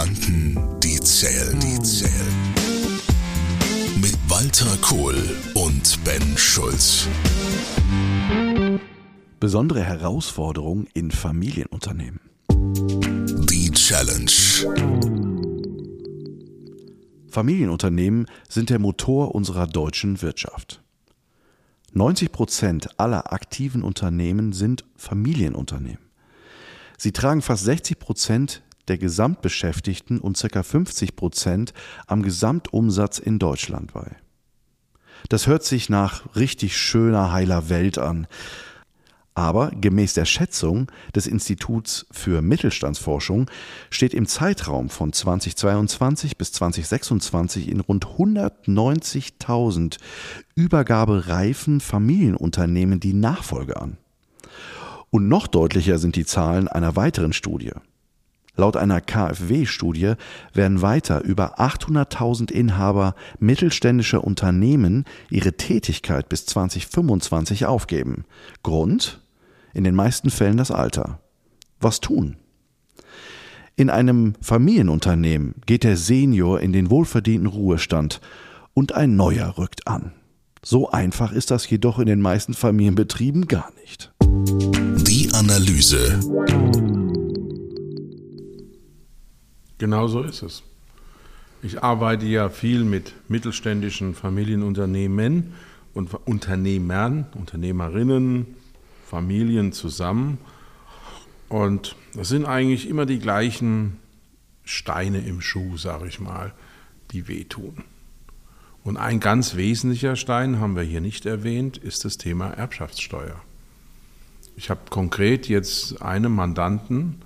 Mandanten, die zählen, die zählen. Mit Walter Kohl und Ben Schulz. Besondere Herausforderungen in Familienunternehmen. Die Challenge. Familienunternehmen sind der Motor unserer deutschen Wirtschaft. 90 Prozent aller aktiven Unternehmen sind Familienunternehmen. Sie tragen fast 60 Prozent der Gesamtbeschäftigten und ca. 50 Prozent am Gesamtumsatz in Deutschland bei. Das hört sich nach richtig schöner, heiler Welt an. Aber gemäß der Schätzung des Instituts für Mittelstandsforschung steht im Zeitraum von 2022 bis 2026 in rund 190.000 übergabereifen Familienunternehmen die Nachfolge an. Und noch deutlicher sind die Zahlen einer weiteren Studie. Laut einer KfW-Studie werden weiter über 800.000 Inhaber mittelständischer Unternehmen ihre Tätigkeit bis 2025 aufgeben. Grund? In den meisten Fällen das Alter. Was tun? In einem Familienunternehmen geht der Senior in den wohlverdienten Ruhestand und ein neuer rückt an. So einfach ist das jedoch in den meisten Familienbetrieben gar nicht. Die Analyse. Genau so ist es. Ich arbeite ja viel mit mittelständischen Familienunternehmen und Unternehmern, Unternehmerinnen, Familien zusammen. Und das sind eigentlich immer die gleichen Steine im Schuh, sage ich mal, die wehtun. Und ein ganz wesentlicher Stein, haben wir hier nicht erwähnt, ist das Thema Erbschaftssteuer. Ich habe konkret jetzt einen Mandanten,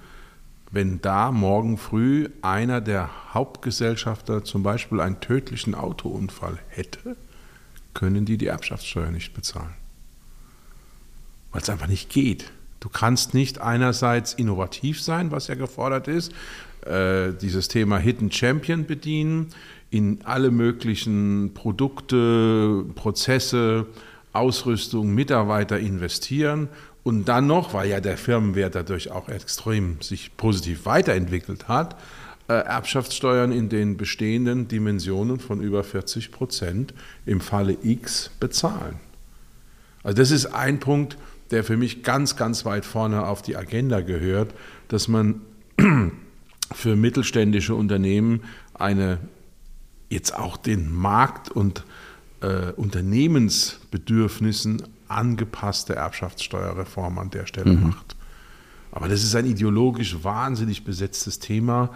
wenn da morgen früh einer der Hauptgesellschafter zum Beispiel einen tödlichen Autounfall hätte, können die die Erbschaftssteuer nicht bezahlen. Weil es einfach nicht geht. Du kannst nicht einerseits innovativ sein, was ja gefordert ist, äh, dieses Thema Hidden Champion bedienen, in alle möglichen Produkte, Prozesse, Ausrüstung, Mitarbeiter investieren und dann noch, weil ja der Firmenwert dadurch auch extrem sich positiv weiterentwickelt hat, äh, Erbschaftssteuern in den bestehenden Dimensionen von über 40 Prozent im Falle X bezahlen. Also das ist ein Punkt, der für mich ganz, ganz weit vorne auf die Agenda gehört, dass man für mittelständische Unternehmen eine jetzt auch den Markt und äh, Unternehmensbedürfnissen angepasste Erbschaftssteuerreform an der Stelle mhm. macht. Aber das ist ein ideologisch wahnsinnig besetztes Thema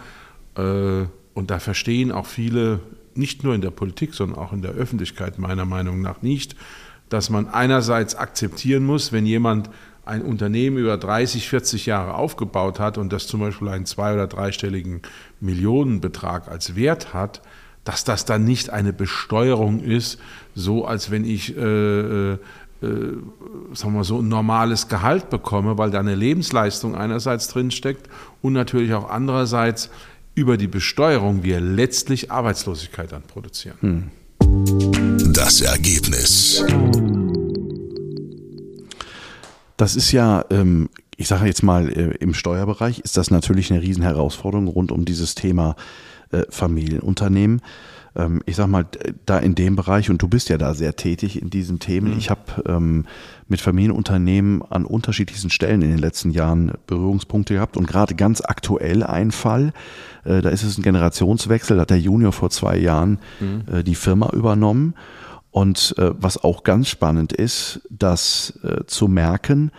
äh, und da verstehen auch viele, nicht nur in der Politik, sondern auch in der Öffentlichkeit meiner Meinung nach nicht, dass man einerseits akzeptieren muss, wenn jemand ein Unternehmen über 30, 40 Jahre aufgebaut hat und das zum Beispiel einen zwei- oder dreistelligen Millionenbetrag als Wert hat, dass das dann nicht eine Besteuerung ist, so als wenn ich äh, äh äh, sagen wir so, ein normales Gehalt bekomme, weil da eine Lebensleistung einerseits drinsteckt und natürlich auch andererseits über die Besteuerung wir letztlich Arbeitslosigkeit dann produzieren. Hm. Das Ergebnis. Das ist ja, ähm, ich sage jetzt mal, äh, im Steuerbereich ist das natürlich eine Riesenherausforderung rund um dieses Thema äh, Familienunternehmen ähm, ich sag mal, da in dem Bereich, und du bist ja da sehr tätig in diesen Themen, mhm. ich habe ähm, mit Familienunternehmen an unterschiedlichsten Stellen in den letzten Jahren Berührungspunkte gehabt und gerade ganz aktuell ein Fall, äh, da ist es ein Generationswechsel, da hat der Junior vor zwei Jahren mhm. äh, die Firma übernommen. Und äh, was auch ganz spannend ist, das äh, zu merken,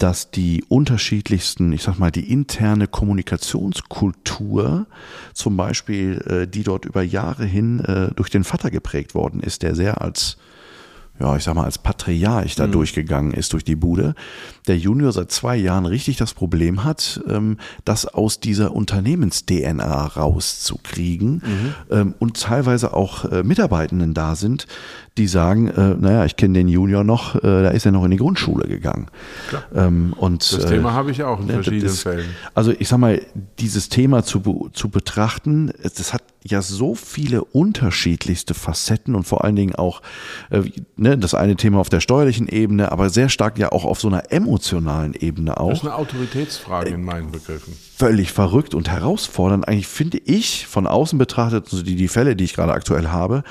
dass die unterschiedlichsten, ich sag mal, die interne Kommunikationskultur, zum Beispiel, äh, die dort über Jahre hin äh, durch den Vater geprägt worden ist, der sehr als ja, ich sag mal, als Patriarch da mhm. durchgegangen ist durch die Bude, der Junior seit zwei Jahren richtig das Problem hat, ähm, das aus dieser Unternehmens-DNA rauszukriegen mhm. ähm, und teilweise auch äh, Mitarbeitenden da sind, die sagen, äh, naja, ich kenne den Junior noch, äh, da ist er noch in die Grundschule gegangen. Ähm, und, das Thema habe ich auch in verschiedenen ist, Fällen. Also ich sag mal, dieses Thema zu, zu betrachten, das hat ja so viele unterschiedlichste Facetten und vor allen Dingen auch äh, ne, das eine Thema auf der steuerlichen Ebene, aber sehr stark ja auch auf so einer emotionalen Ebene auch. Das ist eine Autoritätsfrage in meinen Begriffen. Völlig verrückt und herausfordernd. Eigentlich finde ich von außen betrachtet, also die, die Fälle, die ich gerade aktuell habe,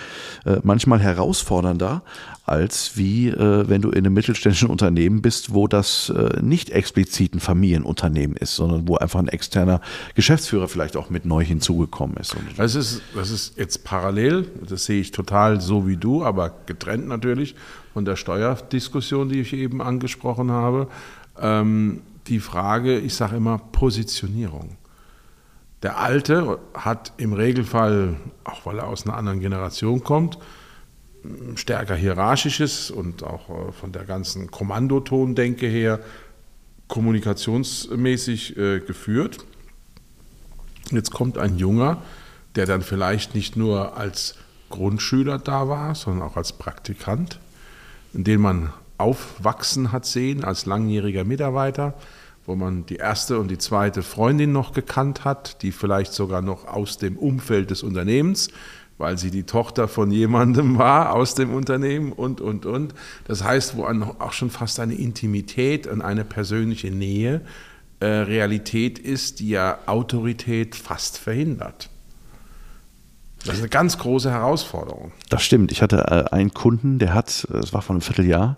äh, manchmal herausfordernder, als wie äh, wenn du in einem mittelständischen Unternehmen bist, wo das äh, nicht explizit ein Familienunternehmen ist, sondern wo einfach ein externer Geschäftsführer vielleicht auch mit neu hinzugekommen ist. Das ist, das ist jetzt parallel, das sehe ich total so wie du, aber getrennt natürlich von der Steuerdiskussion, die ich eben angesprochen habe. Ähm, die Frage, ich sage immer Positionierung. Der Alte hat im Regelfall, auch weil er aus einer anderen Generation kommt, stärker hierarchisches und auch äh, von der ganzen Kommandotondenke her kommunikationsmäßig äh, geführt. Jetzt kommt ein Junger, der dann vielleicht nicht nur als Grundschüler da war, sondern auch als Praktikant, den man aufwachsen hat sehen als langjähriger Mitarbeiter, wo man die erste und die zweite Freundin noch gekannt hat, die vielleicht sogar noch aus dem Umfeld des Unternehmens weil sie die Tochter von jemandem war aus dem Unternehmen und, und, und. Das heißt, wo auch schon fast eine Intimität und eine persönliche Nähe äh, Realität ist, die ja Autorität fast verhindert. Das ist eine ganz große Herausforderung. Das stimmt. Ich hatte äh, einen Kunden, der hat, das war vor einem Vierteljahr,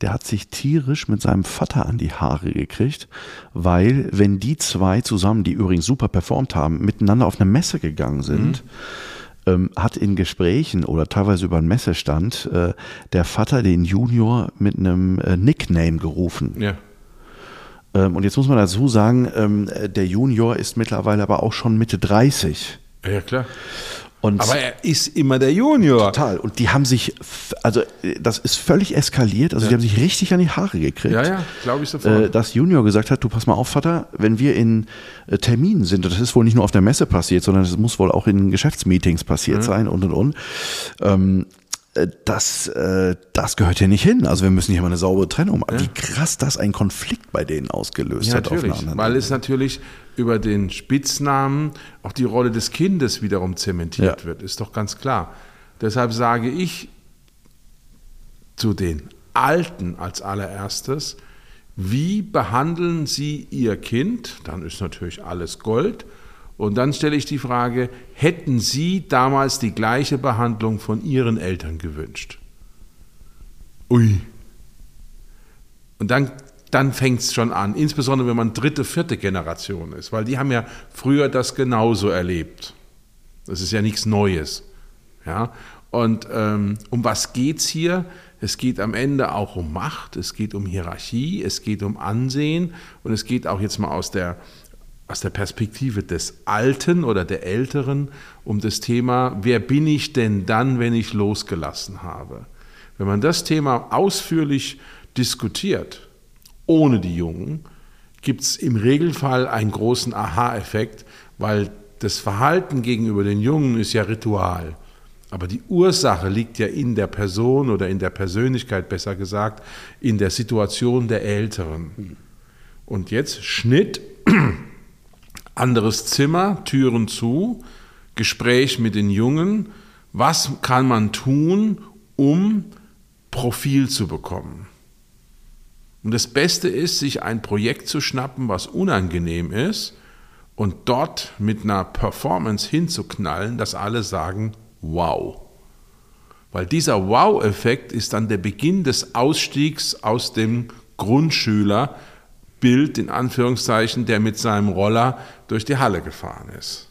der hat sich tierisch mit seinem Vater an die Haare gekriegt, weil wenn die zwei zusammen, die übrigens super performt haben, miteinander auf eine Messe gegangen sind, mhm ähm, hat in Gesprächen oder teilweise über einen Messestand äh, der Vater den Junior mit einem äh, Nickname gerufen. Ja. Ähm, und jetzt muss man dazu sagen, ähm, der Junior ist mittlerweile aber auch schon Mitte 30. Ja, klar. Und Aber er ist immer der Junior. Total. Und die haben sich, also das ist völlig eskaliert. Also ja. die haben sich richtig an die Haare gekriegt. Ja, ja, glaube ich sofort. Äh, dass Junior gesagt hat, du pass mal auf, Vater, wenn wir in äh, Terminen sind, das ist wohl nicht nur auf der Messe passiert, sondern es muss wohl auch in Geschäftsmeetings passiert mhm. sein und und und. Ähm, äh, das, äh, das gehört hier nicht hin. Also wir müssen hier mal eine saubere Trennung machen. Ja. Wie krass das ein Konflikt bei denen ausgelöst ja, hat. Natürlich, weil es natürlich über den Spitznamen auch die Rolle des Kindes wiederum zementiert ja. wird, ist doch ganz klar. Deshalb sage ich zu den Alten als allererstes, wie behandeln Sie Ihr Kind? Dann ist natürlich alles Gold. Und dann stelle ich die Frage, hätten Sie damals die gleiche Behandlung von Ihren Eltern gewünscht? Ui. Und dann, dann fängt es schon an, insbesondere wenn man dritte, vierte Generation ist, weil die haben ja früher das genauso erlebt. Das ist ja nichts Neues. Ja? Und ähm, um was geht es hier? Es geht am Ende auch um Macht, es geht um Hierarchie, es geht um Ansehen und es geht auch jetzt mal aus der aus der Perspektive des Alten oder der Älteren um das Thema, wer bin ich denn dann, wenn ich losgelassen habe? Wenn man das Thema ausführlich diskutiert, ohne die Jungen, gibt es im Regelfall einen großen Aha-Effekt, weil das Verhalten gegenüber den Jungen ist ja Ritual. Aber die Ursache liegt ja in der Person oder in der Persönlichkeit, besser gesagt, in der Situation der Älteren. Und jetzt Schnitt anderes Zimmer, Türen zu, Gespräch mit den Jungen. Was kann man tun, um Profil zu bekommen? Und das Beste ist, sich ein Projekt zu schnappen, was unangenehm ist und dort mit einer Performance hinzuknallen, dass alle sagen, wow. Weil dieser Wow-Effekt ist dann der Beginn des Ausstiegs aus dem Grundschüler Bild, in Anführungszeichen, der mit seinem Roller durch die Halle gefahren ist.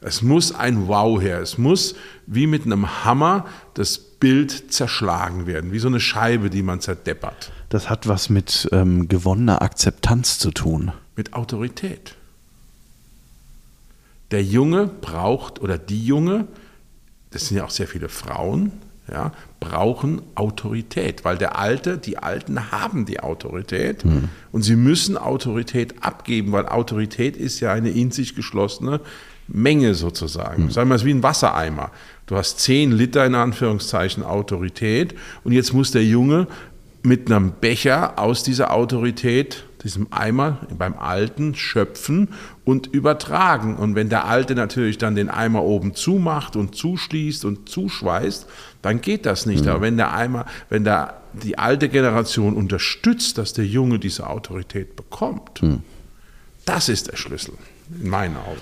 Es muss ein Wow her. Es muss wie mit einem Hammer das Bild zerschlagen werden, wie so eine Scheibe, die man zerdeppert. Das hat was mit ähm, gewonnener Akzeptanz zu tun. Mit Autorität. Der Junge braucht, oder die Junge, das sind ja auch sehr viele Frauen, ja, brauchen Autorität, weil der Alte, die Alten haben die Autorität mhm. und sie müssen Autorität abgeben, weil Autorität ist ja eine in sich geschlossene Menge sozusagen. Mhm. Sagen wir es wie ein Wassereimer. Du hast zehn Liter in Anführungszeichen Autorität und jetzt muss der Junge mit einem Becher aus dieser Autorität diesem Eimer beim Alten schöpfen und übertragen. Und wenn der Alte natürlich dann den Eimer oben zumacht und zuschließt und zuschweißt, dann geht das nicht. Mhm. Aber wenn der Eimer, wenn der, die alte Generation unterstützt, dass der Junge diese Autorität bekommt, mhm. das ist der Schlüssel, in meinen Augen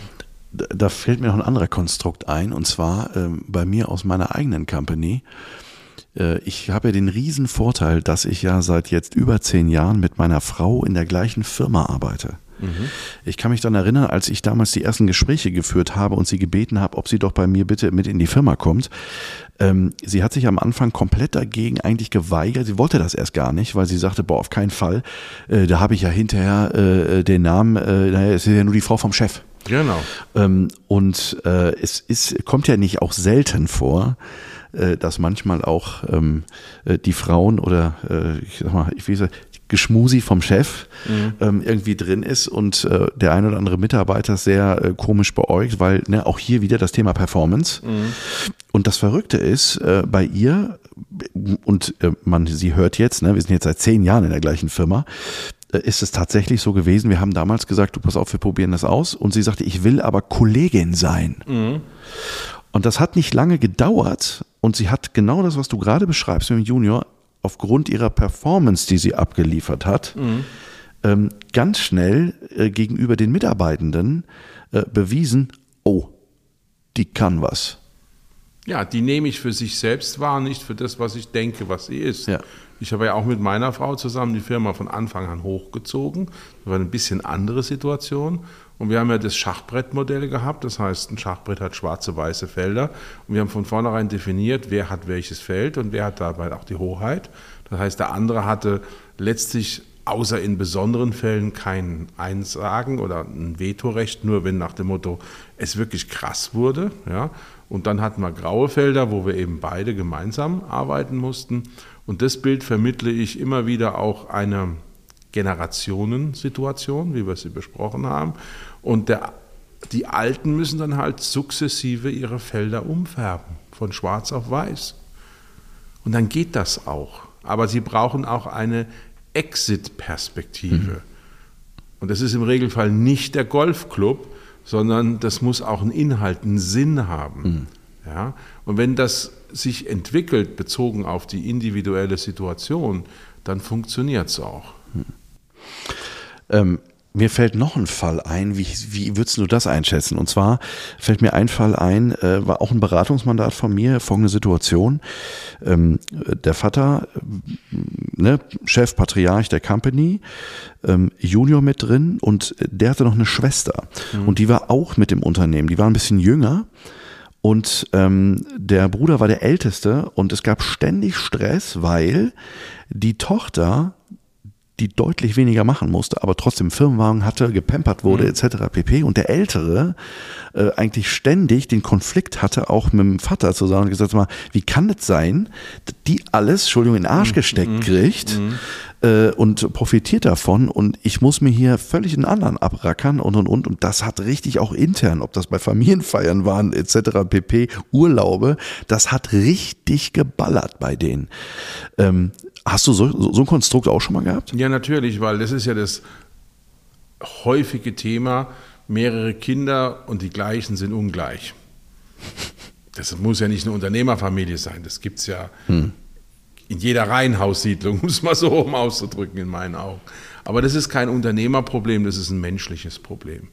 da fällt mir noch ein anderer Konstrukt ein, und zwar ähm, bei mir aus meiner eigenen Company. Äh, ich habe ja den riesen Vorteil, dass ich ja seit jetzt über zehn Jahren mit meiner Frau in der gleichen Firma arbeite. Mhm. Ich kann mich dann erinnern, als ich damals die ersten Gespräche geführt habe und sie gebeten habe, ob sie doch bei mir bitte mit in die Firma kommt. Ähm, sie hat sich am Anfang komplett dagegen eigentlich geweigert. Sie wollte das erst gar nicht, weil sie sagte, boah, auf keinen Fall. Äh, da habe ich ja hinterher äh, den Namen, äh, naja, es ist ja nur die Frau vom Chef. Genau. Ähm, und äh, es ist, kommt ja nicht auch selten vor, äh, dass manchmal auch ähm, äh, die Frauen oder äh, ich sag mal, ich weiß, Geschmusi vom Chef mhm. ähm, irgendwie drin ist und äh, der ein oder andere Mitarbeiter sehr äh, komisch beäugt, weil ne, auch hier wieder das Thema Performance. Mhm. Und das Verrückte ist, äh, bei ihr, und äh, man, sie hört jetzt, ne, wir sind jetzt seit zehn Jahren in der gleichen Firma, ist es tatsächlich so gewesen. Wir haben damals gesagt, du pass auf, wir probieren das aus. Und sie sagte, ich will aber Kollegin sein. Mhm. Und das hat nicht lange gedauert und sie hat genau das, was du gerade beschreibst mit dem Junior, aufgrund ihrer Performance, die sie abgeliefert hat, mhm. ähm, ganz schnell äh, gegenüber den Mitarbeitenden äh, bewiesen, oh, die kann was. Ja, die nehme ich für sich selbst wahr, nicht für das, was ich denke, was sie ist. Ja. Ich habe ja auch mit meiner Frau zusammen die Firma von Anfang an hochgezogen. Das war eine bisschen andere Situation. Und wir haben ja das Schachbrettmodell gehabt, das heißt, ein Schachbrett hat schwarze, weiße Felder. Und wir haben von vornherein definiert, wer hat welches Feld und wer hat dabei auch die Hoheit. Das heißt, der andere hatte letztlich außer in besonderen Fällen kein Einsagen oder ein Vetorecht, nur wenn nach dem Motto es wirklich krass wurde. Ja. Und dann hatten wir graue Felder, wo wir eben beide gemeinsam arbeiten mussten. Und das Bild vermittle ich immer wieder auch einer Generationensituation, wie wir sie besprochen haben. Und der, die Alten müssen dann halt sukzessive ihre Felder umfärben, von schwarz auf weiß. Und dann geht das auch. Aber sie brauchen auch eine Exit-Perspektive. Mhm. Und das ist im Regelfall nicht der Golfclub, sondern das muss auch einen Inhalt, einen Sinn haben. Mhm. Ja? Und wenn das sich entwickelt, bezogen auf die individuelle Situation, dann funktioniert es auch. Mhm. Ähm, mir fällt noch ein Fall ein, wie, wie würdest du das einschätzen? Und zwar fällt mir ein Fall ein, äh, war auch ein Beratungsmandat von mir, folgende Situation. Ähm, der Vater, äh, ne, Chef, Patriarch der Company, ähm, Junior mit drin und der hatte noch eine Schwester. Mhm. Und die war auch mit dem Unternehmen, die war ein bisschen jünger. Und ähm, der Bruder war der Älteste und es gab ständig Stress, weil die Tochter die deutlich weniger machen musste, aber trotzdem Firmenwagen hatte, gepampert wurde mhm. etc. pp. Und der Ältere äh, eigentlich ständig den Konflikt hatte, auch mit dem Vater zu sagen und gesagt mal, wie kann es sein, die alles, Entschuldigung, in den Arsch mhm. gesteckt mhm. kriegt mhm. äh, und profitiert davon und ich muss mir hier völlig einen anderen abrackern und und und und das hat richtig auch intern, ob das bei Familienfeiern waren etc. pp. Urlaube, das hat richtig geballert bei denen. Ähm, Hast du so, so ein Konstrukt auch schon mal gehabt? Ja, natürlich, weil das ist ja das häufige Thema, mehrere Kinder und die gleichen sind ungleich. Das muss ja nicht eine Unternehmerfamilie sein, das gibt es ja hm. in jeder Reihenhaussiedlung, um es mal so rum auszudrücken in meinen Augen. Aber das ist kein Unternehmerproblem, das ist ein menschliches Problem.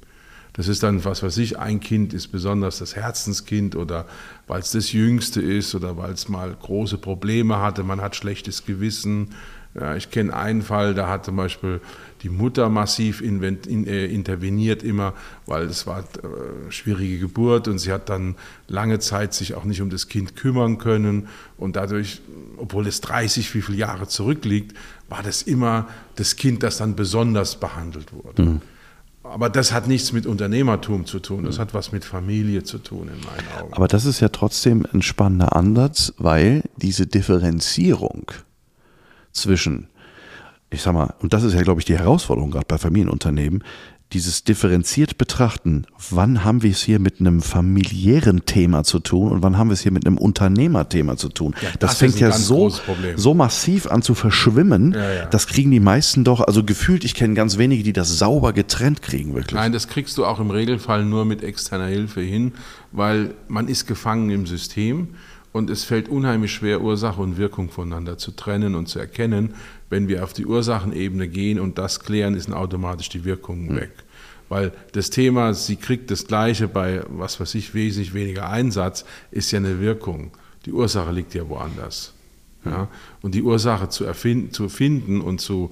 Das ist dann, was weiß ich, ein Kind ist besonders das Herzenskind oder weil es das Jüngste ist oder weil es mal große Probleme hatte, man hat schlechtes Gewissen. Ja, ich kenne einen Fall, da hat zum Beispiel die Mutter massiv äh, interveniert immer, weil es war äh, schwierige Geburt und sie hat dann lange Zeit sich auch nicht um das Kind kümmern können und dadurch, obwohl es 30 wie viele Jahre zurückliegt, war das immer das Kind, das dann besonders behandelt wurde. Mhm. Aber das hat nichts mit Unternehmertum zu tun, das hat was mit Familie zu tun in meinen Augen. Aber das ist ja trotzdem ein spannender Ansatz, weil diese Differenzierung zwischen, ich sag mal, und das ist ja, glaube ich, die Herausforderung gerade bei Familienunternehmen, dieses differenziert betrachten, wann haben wir es hier mit einem familiären Thema zu tun und wann haben wir es hier mit einem Unternehmerthema zu tun. Ja, das, das fängt ja so, so massiv an zu verschwimmen. Ja, ja. Das kriegen die meisten doch, also gefühlt, ich kenne ganz wenige, die das sauber getrennt kriegen, wirklich. Nein, das kriegst du auch im Regelfall nur mit externer Hilfe hin, weil man ist gefangen im System und es fällt unheimlich schwer, Ursache und Wirkung voneinander zu trennen und zu erkennen. Wenn wir auf die Ursachenebene gehen und das klären, ist automatisch die Wirkung weg. Weil das Thema, sie kriegt das Gleiche bei, was weiß ich, wesentlich weniger Einsatz, ist ja eine Wirkung. Die Ursache liegt ja woanders. Ja? Und die Ursache zu, erfinden, zu finden und zu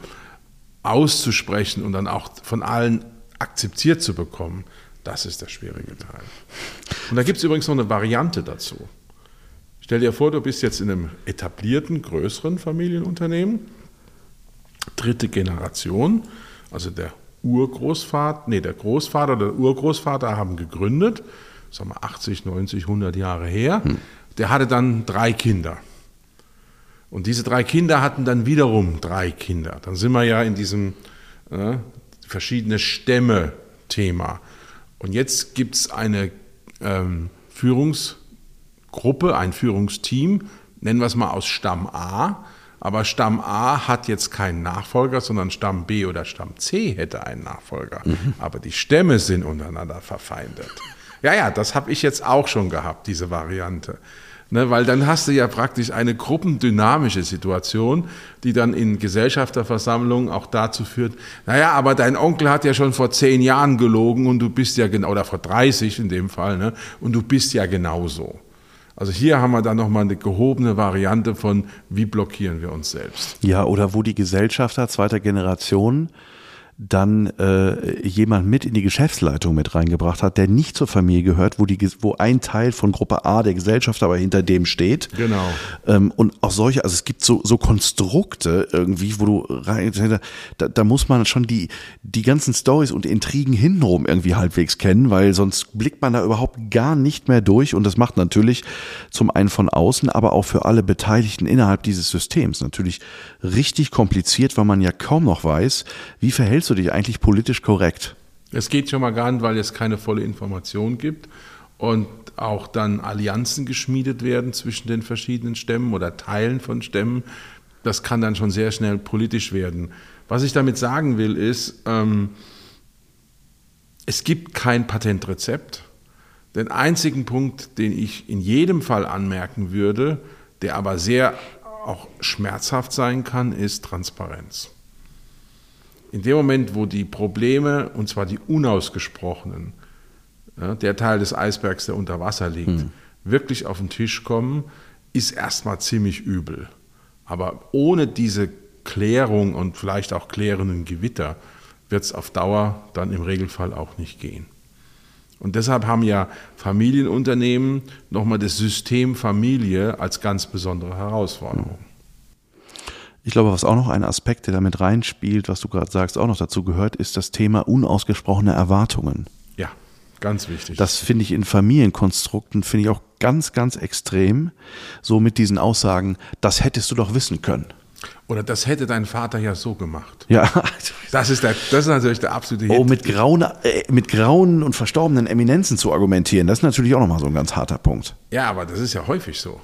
auszusprechen und dann auch von allen akzeptiert zu bekommen, das ist der schwierige Teil. Und da gibt es übrigens noch eine Variante dazu. Stell dir vor, du bist jetzt in einem etablierten, größeren Familienunternehmen, dritte Generation, also der Urgroßvater, nee, der Großvater oder der Urgroßvater haben gegründet, sagen wir 80, 90, 100 Jahre her. Der hatte dann drei Kinder. Und diese drei Kinder hatten dann wiederum drei Kinder. Dann sind wir ja in diesem äh, verschiedene Stämme-Thema. Und jetzt gibt es eine ähm, Führungsgruppe, ein Führungsteam, nennen wir es mal aus Stamm A. Aber Stamm A hat jetzt keinen Nachfolger, sondern Stamm B oder Stamm C hätte einen Nachfolger. Aber die Stämme sind untereinander verfeindet. Ja, ja, das habe ich jetzt auch schon gehabt, diese Variante. Ne, weil dann hast du ja praktisch eine gruppendynamische Situation, die dann in Gesellschafterversammlungen auch dazu führt, naja, aber dein Onkel hat ja schon vor zehn Jahren gelogen und du bist ja genau, oder vor 30 in dem Fall, ne, und du bist ja genauso. Also hier haben wir dann nochmal eine gehobene Variante von, wie blockieren wir uns selbst. Ja, oder wo die Gesellschafter zweiter Generation dann äh, jemand mit in die Geschäftsleitung mit reingebracht hat, der nicht zur Familie gehört, wo, die, wo ein Teil von Gruppe A der Gesellschaft aber hinter dem steht. Genau. Ähm, und auch solche, also es gibt so, so Konstrukte irgendwie, wo du rein, da, da muss man schon die, die ganzen Stories und Intrigen hintenrum irgendwie halbwegs kennen, weil sonst blickt man da überhaupt gar nicht mehr durch und das macht natürlich zum einen von außen, aber auch für alle Beteiligten innerhalb dieses Systems natürlich richtig kompliziert, weil man ja kaum noch weiß, wie verhältst du dich eigentlich politisch korrekt? Es geht schon mal gar nicht, weil es keine volle Information gibt und auch dann Allianzen geschmiedet werden zwischen den verschiedenen Stämmen oder Teilen von Stämmen. Das kann dann schon sehr schnell politisch werden. Was ich damit sagen will, ist, ähm, es gibt kein Patentrezept. Den einzigen Punkt, den ich in jedem Fall anmerken würde, der aber sehr auch schmerzhaft sein kann, ist Transparenz. In dem Moment, wo die Probleme, und zwar die unausgesprochenen, ja, der Teil des Eisbergs, der unter Wasser liegt, Hm. wirklich auf den Tisch kommen, ist erstmal ziemlich übel. Aber ohne diese Klärung und vielleicht auch klärenden Gewitter wird es auf Dauer dann im Regelfall auch nicht gehen. Und deshalb haben ja Familienunternehmen nochmal das System Familie als ganz besondere Herausforderung. Ich glaube, was auch noch ein Aspekt, der damit reinspielt, was du gerade sagst, auch noch dazu gehört, ist das Thema unausgesprochene Erwartungen. Ja, ganz wichtig. Das finde ich in Familienkonstrukten, finde ich auch ganz, ganz extrem. So mit diesen Aussagen, das hättest du doch wissen können. Oder das hätte dein Vater ja so gemacht. Ja, Das ist, der, das ist natürlich der absolute Hit. oh, mit grauen, äh, mit grauen und verstorbenen Eminenzen zu argumentieren, das ist natürlich auch nochmal so ein ganz harter Punkt. Ja, aber das ist ja häufig so.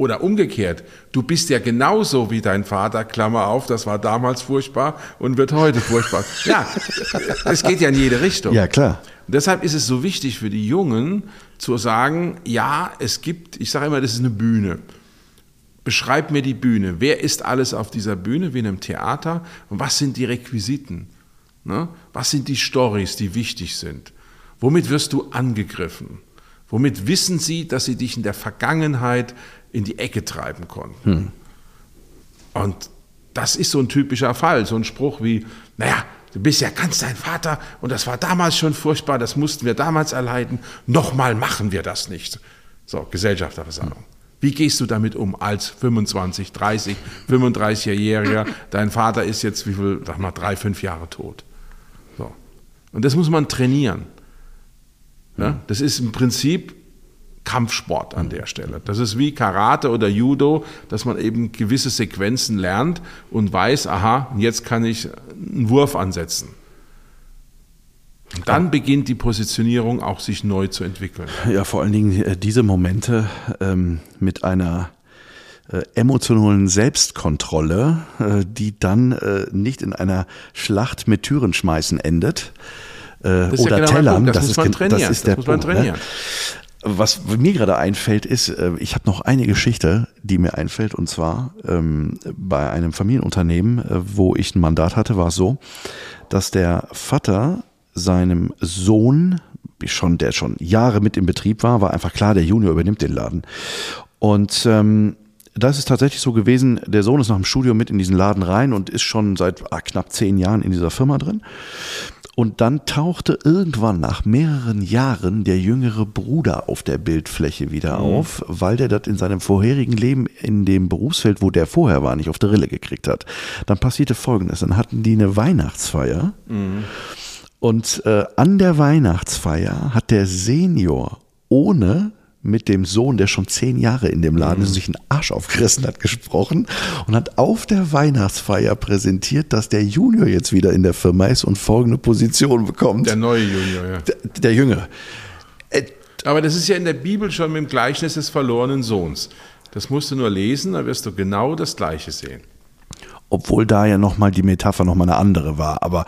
Oder umgekehrt, du bist ja genauso wie dein Vater, Klammer auf, das war damals furchtbar und wird heute furchtbar. Ja, es geht ja in jede Richtung. Ja, klar. Und deshalb ist es so wichtig für die Jungen zu sagen, ja, es gibt, ich sage immer, das ist eine Bühne. Beschreib mir die Bühne. Wer ist alles auf dieser Bühne, wie in einem Theater? Und was sind die Requisiten? Ne? Was sind die Stories, die wichtig sind? Womit wirst du angegriffen? Womit wissen sie, dass sie dich in der Vergangenheit in die Ecke treiben konnten? Und das ist so ein typischer Fall, so ein Spruch wie, naja, du bist ja ganz dein Vater und das war damals schon furchtbar, das mussten wir damals erleiden, nochmal machen wir das nicht. So, Gesellschafterversammlung. Wie gehst du damit um als 25, 30, 35-Jähriger? Dein Vater ist jetzt, wie viel, sag mal, drei, fünf Jahre tot. So. Und das muss man trainieren. Ja? Das ist im Prinzip Kampfsport an der Stelle. Das ist wie Karate oder Judo, dass man eben gewisse Sequenzen lernt und weiß, aha, jetzt kann ich einen Wurf ansetzen. Und dann beginnt die Positionierung auch sich neu zu entwickeln. Ja, vor allen Dingen äh, diese Momente ähm, mit einer äh, emotionalen Selbstkontrolle, äh, die dann äh, nicht in einer Schlacht mit Türen schmeißen endet. Äh, ist ja oder genau Tellern. Das das, muss ist, man gen- trainieren. das ist Das der muss man Punkt. trainieren. Ne? Was mir gerade einfällt, ist, äh, ich habe noch eine Geschichte, die mir einfällt, und zwar ähm, bei einem Familienunternehmen, äh, wo ich ein Mandat hatte, war es so, dass der Vater seinem Sohn, schon, der schon Jahre mit im Betrieb war, war einfach klar, der Junior übernimmt den Laden. Und ähm, da ist es tatsächlich so gewesen, der Sohn ist nach dem Studium mit in diesen Laden rein und ist schon seit ah, knapp zehn Jahren in dieser Firma drin. Und dann tauchte irgendwann nach mehreren Jahren der jüngere Bruder auf der Bildfläche wieder auf, weil der das in seinem vorherigen Leben in dem Berufsfeld, wo der vorher war, nicht auf der Rille gekriegt hat. Dann passierte Folgendes, dann hatten die eine Weihnachtsfeier. Und äh, an der Weihnachtsfeier hat der Senior ohne mit dem Sohn, der schon zehn Jahre in dem Laden ist und sich einen Arsch aufgerissen hat, gesprochen und hat auf der Weihnachtsfeier präsentiert, dass der Junior jetzt wieder in der Firma ist und folgende Position bekommt. Der neue Junior, ja. Der, der Jüngere. Äh, Aber das ist ja in der Bibel schon mit dem Gleichnis des verlorenen Sohns. Das musst du nur lesen, da wirst du genau das Gleiche sehen. Obwohl da ja nochmal die Metapher nochmal eine andere war. Aber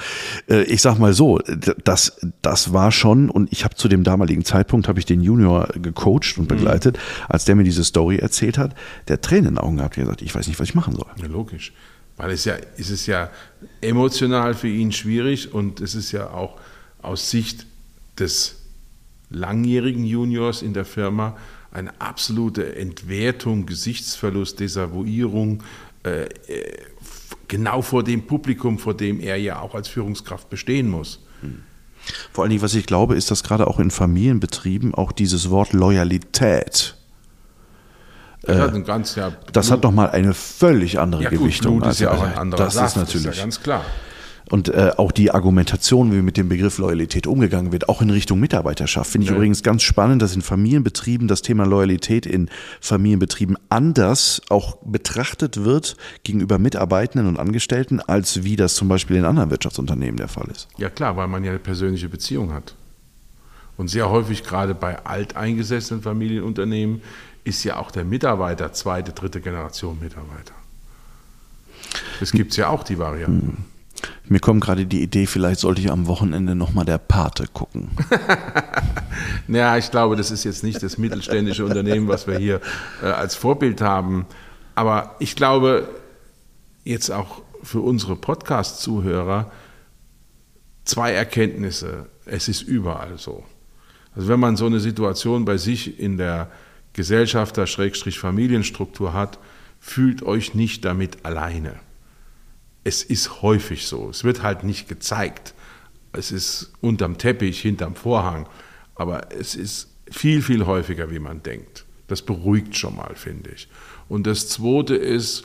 äh, ich sag mal so, das, das war schon, und ich habe zu dem damaligen Zeitpunkt, habe ich den Junior gecoacht und begleitet, als der mir diese Story erzählt hat, der Tränen in den Augen gehabt, der gesagt, ich weiß nicht, was ich machen soll. Ja, logisch. Weil es ja, es ist ja emotional für ihn schwierig und es ist ja auch aus Sicht des langjährigen Juniors in der Firma eine absolute Entwertung, Gesichtsverlust, Desavouierung, äh, äh, genau vor dem Publikum, vor dem er ja auch als Führungskraft bestehen muss. Vor allen Dingen, was ich glaube, ist, dass gerade auch in Familienbetrieben auch dieses Wort Loyalität, Das hat ein ganz, ja, das hat nochmal eine völlig andere ja, gut, Gewichtung. Blut ist ja auch ein anderer Das Saft, ist natürlich. ist ja ganz klar. Und äh, auch die Argumentation, wie mit dem Begriff Loyalität umgegangen wird, auch in Richtung Mitarbeiterschaft, finde ich Ja. übrigens ganz spannend, dass in Familienbetrieben das Thema Loyalität in Familienbetrieben anders auch betrachtet wird gegenüber Mitarbeitenden und Angestellten, als wie das zum Beispiel in anderen Wirtschaftsunternehmen der Fall ist. Ja klar, weil man ja eine persönliche Beziehung hat. Und sehr häufig gerade bei alteingesessenen Familienunternehmen ist ja auch der Mitarbeiter zweite, dritte Generation Mitarbeiter. Das gibt es ja auch, die Varianten. Mir kommt gerade die Idee, vielleicht sollte ich am Wochenende nochmal der Pate gucken. Ja, ich glaube, das ist jetzt nicht das mittelständische Unternehmen, was wir hier äh, als Vorbild haben. Aber ich glaube, jetzt auch für unsere Podcast-Zuhörer zwei Erkenntnisse. Es ist überall so. Also wenn man so eine Situation bei sich in der Gesellschafter-Familienstruktur hat, fühlt euch nicht damit alleine. Es ist häufig so. Es wird halt nicht gezeigt. Es ist unterm Teppich, hinterm Vorhang. Aber es ist viel, viel häufiger, wie man denkt. Das beruhigt schon mal, finde ich. Und das Zweite ist,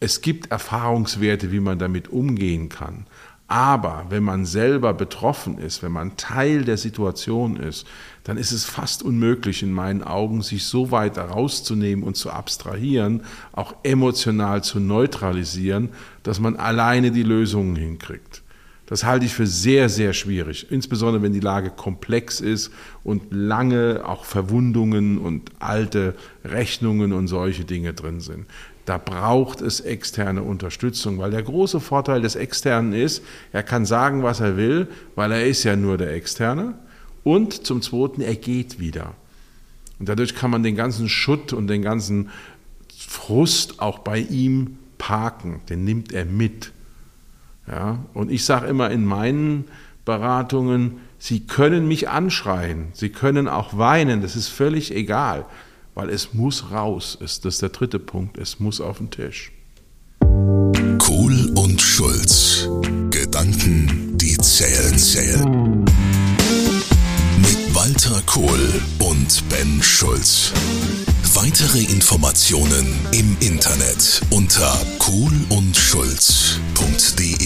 es gibt Erfahrungswerte, wie man damit umgehen kann. Aber wenn man selber betroffen ist, wenn man Teil der Situation ist, dann ist es fast unmöglich in meinen Augen, sich so weit herauszunehmen und zu abstrahieren, auch emotional zu neutralisieren, dass man alleine die Lösungen hinkriegt. Das halte ich für sehr, sehr schwierig, insbesondere wenn die Lage komplex ist und lange auch Verwundungen und alte Rechnungen und solche Dinge drin sind. Da braucht es externe Unterstützung, weil der große Vorteil des Externen ist, er kann sagen, was er will, weil er ist ja nur der Externe. Und zum Zweiten, er geht wieder. Und dadurch kann man den ganzen Schutt und den ganzen Frust auch bei ihm parken. Den nimmt er mit. Ja, und ich sage immer in meinen Beratungen, Sie können mich anschreien, Sie können auch weinen, das ist völlig egal, weil es muss raus. Das ist der dritte Punkt, es muss auf den Tisch. Kohl und Schulz. Gedanken, die zählen, zählen. Mit Walter Kohl und Ben Schulz. Weitere Informationen im Internet unter kohl und schulz.de.